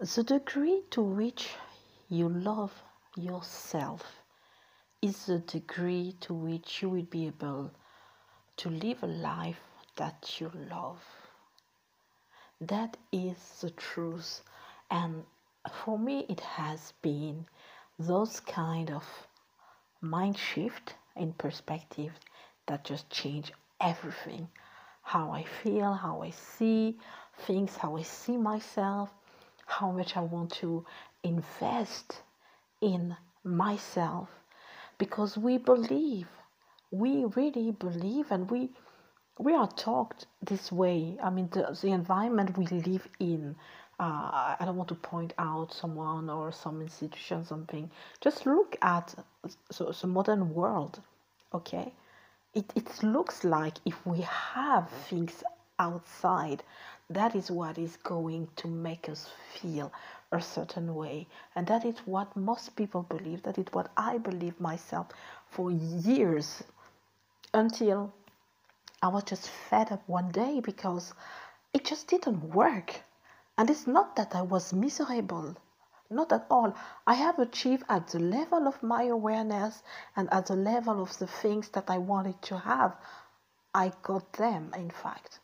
The degree to which you love yourself is the degree to which you will be able to live a life that you love. That is the truth. And for me, it has been those kind of mind shift in perspective that just change everything. How I feel, how I see things, how I see myself, how much I want to invest in myself. Because we believe we really believe and we we are taught this way. I mean the, the environment we live in uh, i don't want to point out someone or some institution something. Just look at so, the modern world okay? It, it looks like if we have things outside that is what is going to make us feel a certain way. And that is what most people believe. That is what I believe myself for years until I was just fed up one day because it just didn't work. And it's not that I was miserable, not at all. I have achieved at the level of my awareness and at the level of the things that I wanted to have. I got them, in fact.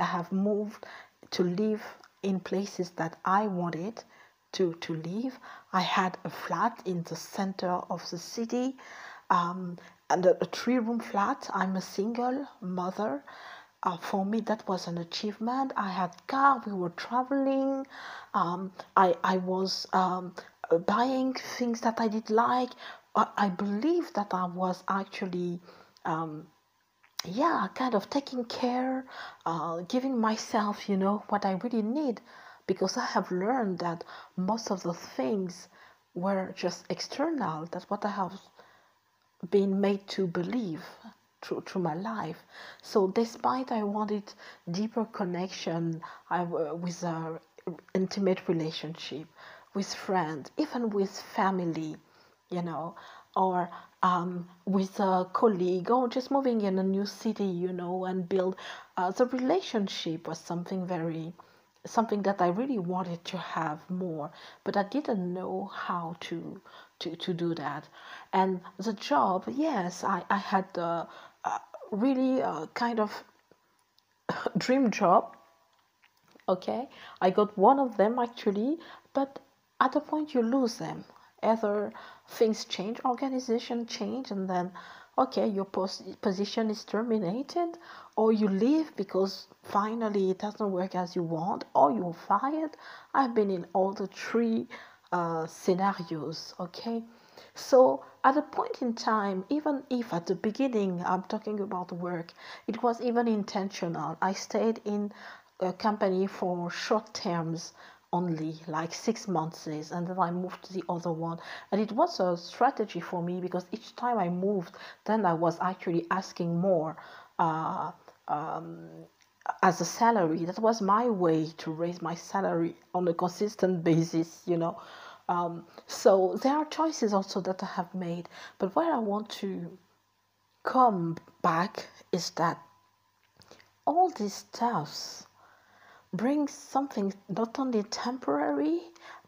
I have moved to live in places that I wanted to, to live. I had a flat in the center of the city um, and a, a three room flat. I'm a single mother. Uh, for me, that was an achievement. I had car. We were traveling. Um, I I was um, buying things that I did like. I, I believe that I was actually um, yeah, kind of taking care, uh, giving myself, you know, what I really need, because I have learned that most of the things were just external. That's what I have been made to believe through, through my life. So, despite I wanted deeper connection I, with a intimate relationship, with friends, even with family, you know, or um, with a colleague or just moving in a new city, you know, and build uh, the relationship was something very, something that I really wanted to have more, but I didn't know how to to, to do that. And the job, yes, I, I had a, a really a kind of dream job. Okay, I got one of them actually, but at a point you lose them either things change, organization change, and then okay, your post- position is terminated, or you leave because finally it doesn't work as you want, or you're fired. I've been in all the three uh, scenarios, okay? So at a point in time, even if at the beginning I'm talking about work, it was even intentional. I stayed in a company for short terms only like six months and then I moved to the other one. And it was a strategy for me because each time I moved then I was actually asking more uh, um, as a salary. That was my way to raise my salary on a consistent basis you know. Um, so there are choices also that I have made. But where I want to come back is that all these stuffs brings something not only temporary,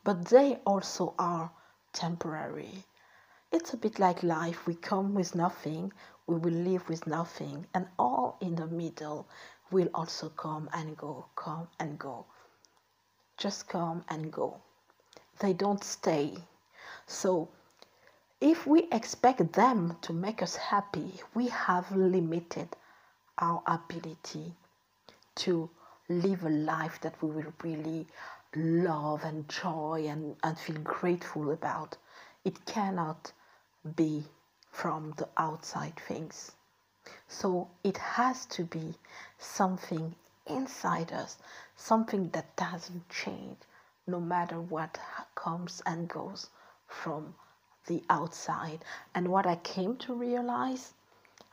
but they also are temporary. It's a bit like life. We come with nothing, we will live with nothing, and all in the middle will also come and go, come and go. Just come and go. They don't stay. So, if we expect them to make us happy, we have limited our ability to live a life that we will really love and joy and, and feel grateful about. It cannot be from the outside things. So it has to be something inside us, something that doesn't change no matter what comes and goes from the outside. And what I came to realize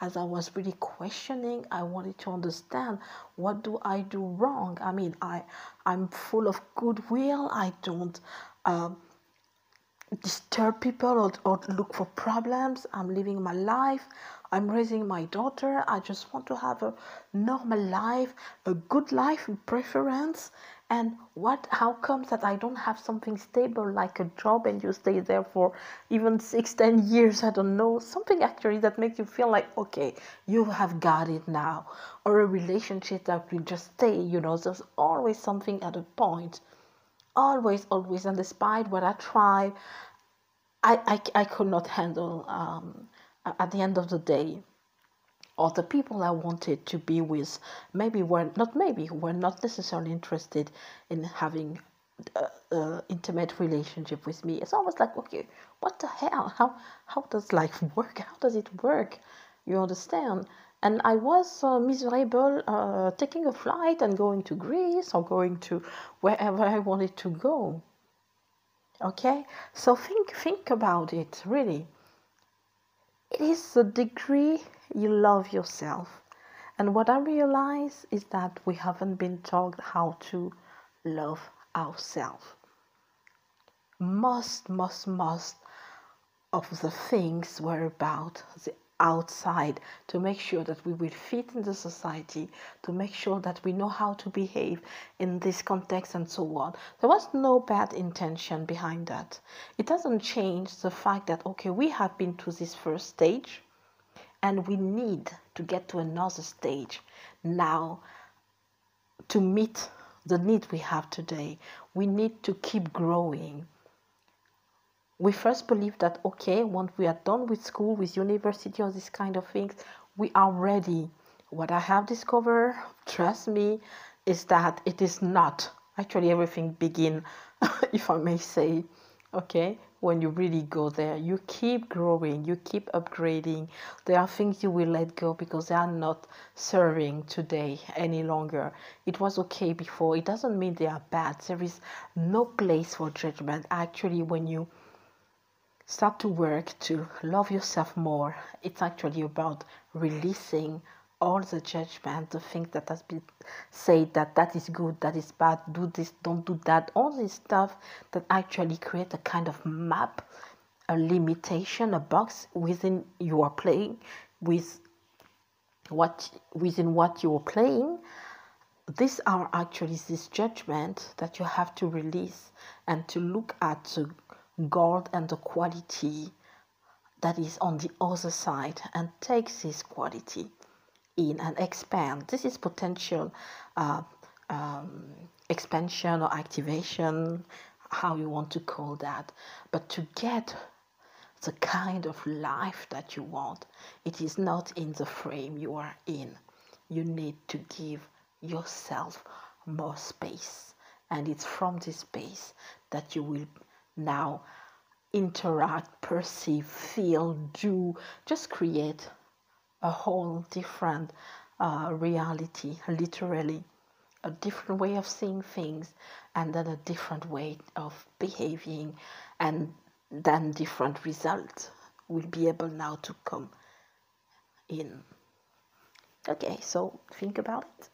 as I was really questioning, I wanted to understand what do I do wrong. I mean, I I'm full of goodwill. I don't uh, disturb people or, or look for problems. I'm living my life. I'm raising my daughter. I just want to have a normal life, a good life in preference. And what how comes that i don't have something stable like a job and you stay there for even six ten years? I don't know. Something actually that makes you feel like okay you have got it now. Or a relationship that will just stay you know there's always something at a point. Always always. And despite what i try i i, I could not handle um, at the end of the day or the people I wanted to be with maybe were not maybe were not necessarily interested in having an intimate relationship with me. It's almost like okay, what the hell? How how does life work? How does it work? You understand? And I was uh, miserable uh, taking a flight and going to Greece or going to wherever I wanted to go. Okay, so think think about it really. Is the degree you love yourself. And what I realize is that we haven't been taught how to love ourselves. Most, most, most of the things were about the outside to make sure that we will fit in the society, to make sure that we know how to behave in this context and so on. There was no bad intention behind that. It doesn't change the fact that, okay, we have been to this first stage and we need to get to another stage now to meet the need we have today. We need to keep growing. We first believe that, okay, once we are done with school, with university, or this kind of things, we are ready. What I have discovered, trust me, is that it is not. Actually, everything begin, if I may say, okay, when you really go there. You keep growing, you keep upgrading. There are things you will let go because they are not serving today any longer. It was okay before. It doesn't mean they are bad. There is no place for judgment. Actually, when you start to work to love yourself more, it's actually about releasing all the judgment, the things that has been said that that is good, that is bad, do this, don't do that, all this stuff that actually create a kind of map, a limitation, a box within you are playing with what within what you are playing. These are actually this judgment that you have to release and to look at gold and the quality that is on the other side and takes this quality in and expand. This is potential uh, um, expansion or activation, how you want to call that. But to get the kind of life that you want, it is not in the frame you are in. You need to give yourself more space. And it's from this space that you will now interact, perceive, feel, do, just create a whole different uh, reality, literally, a different way of seeing things, and then a different way of behaving, and then different results will be able now to come in. Okay, so think about it.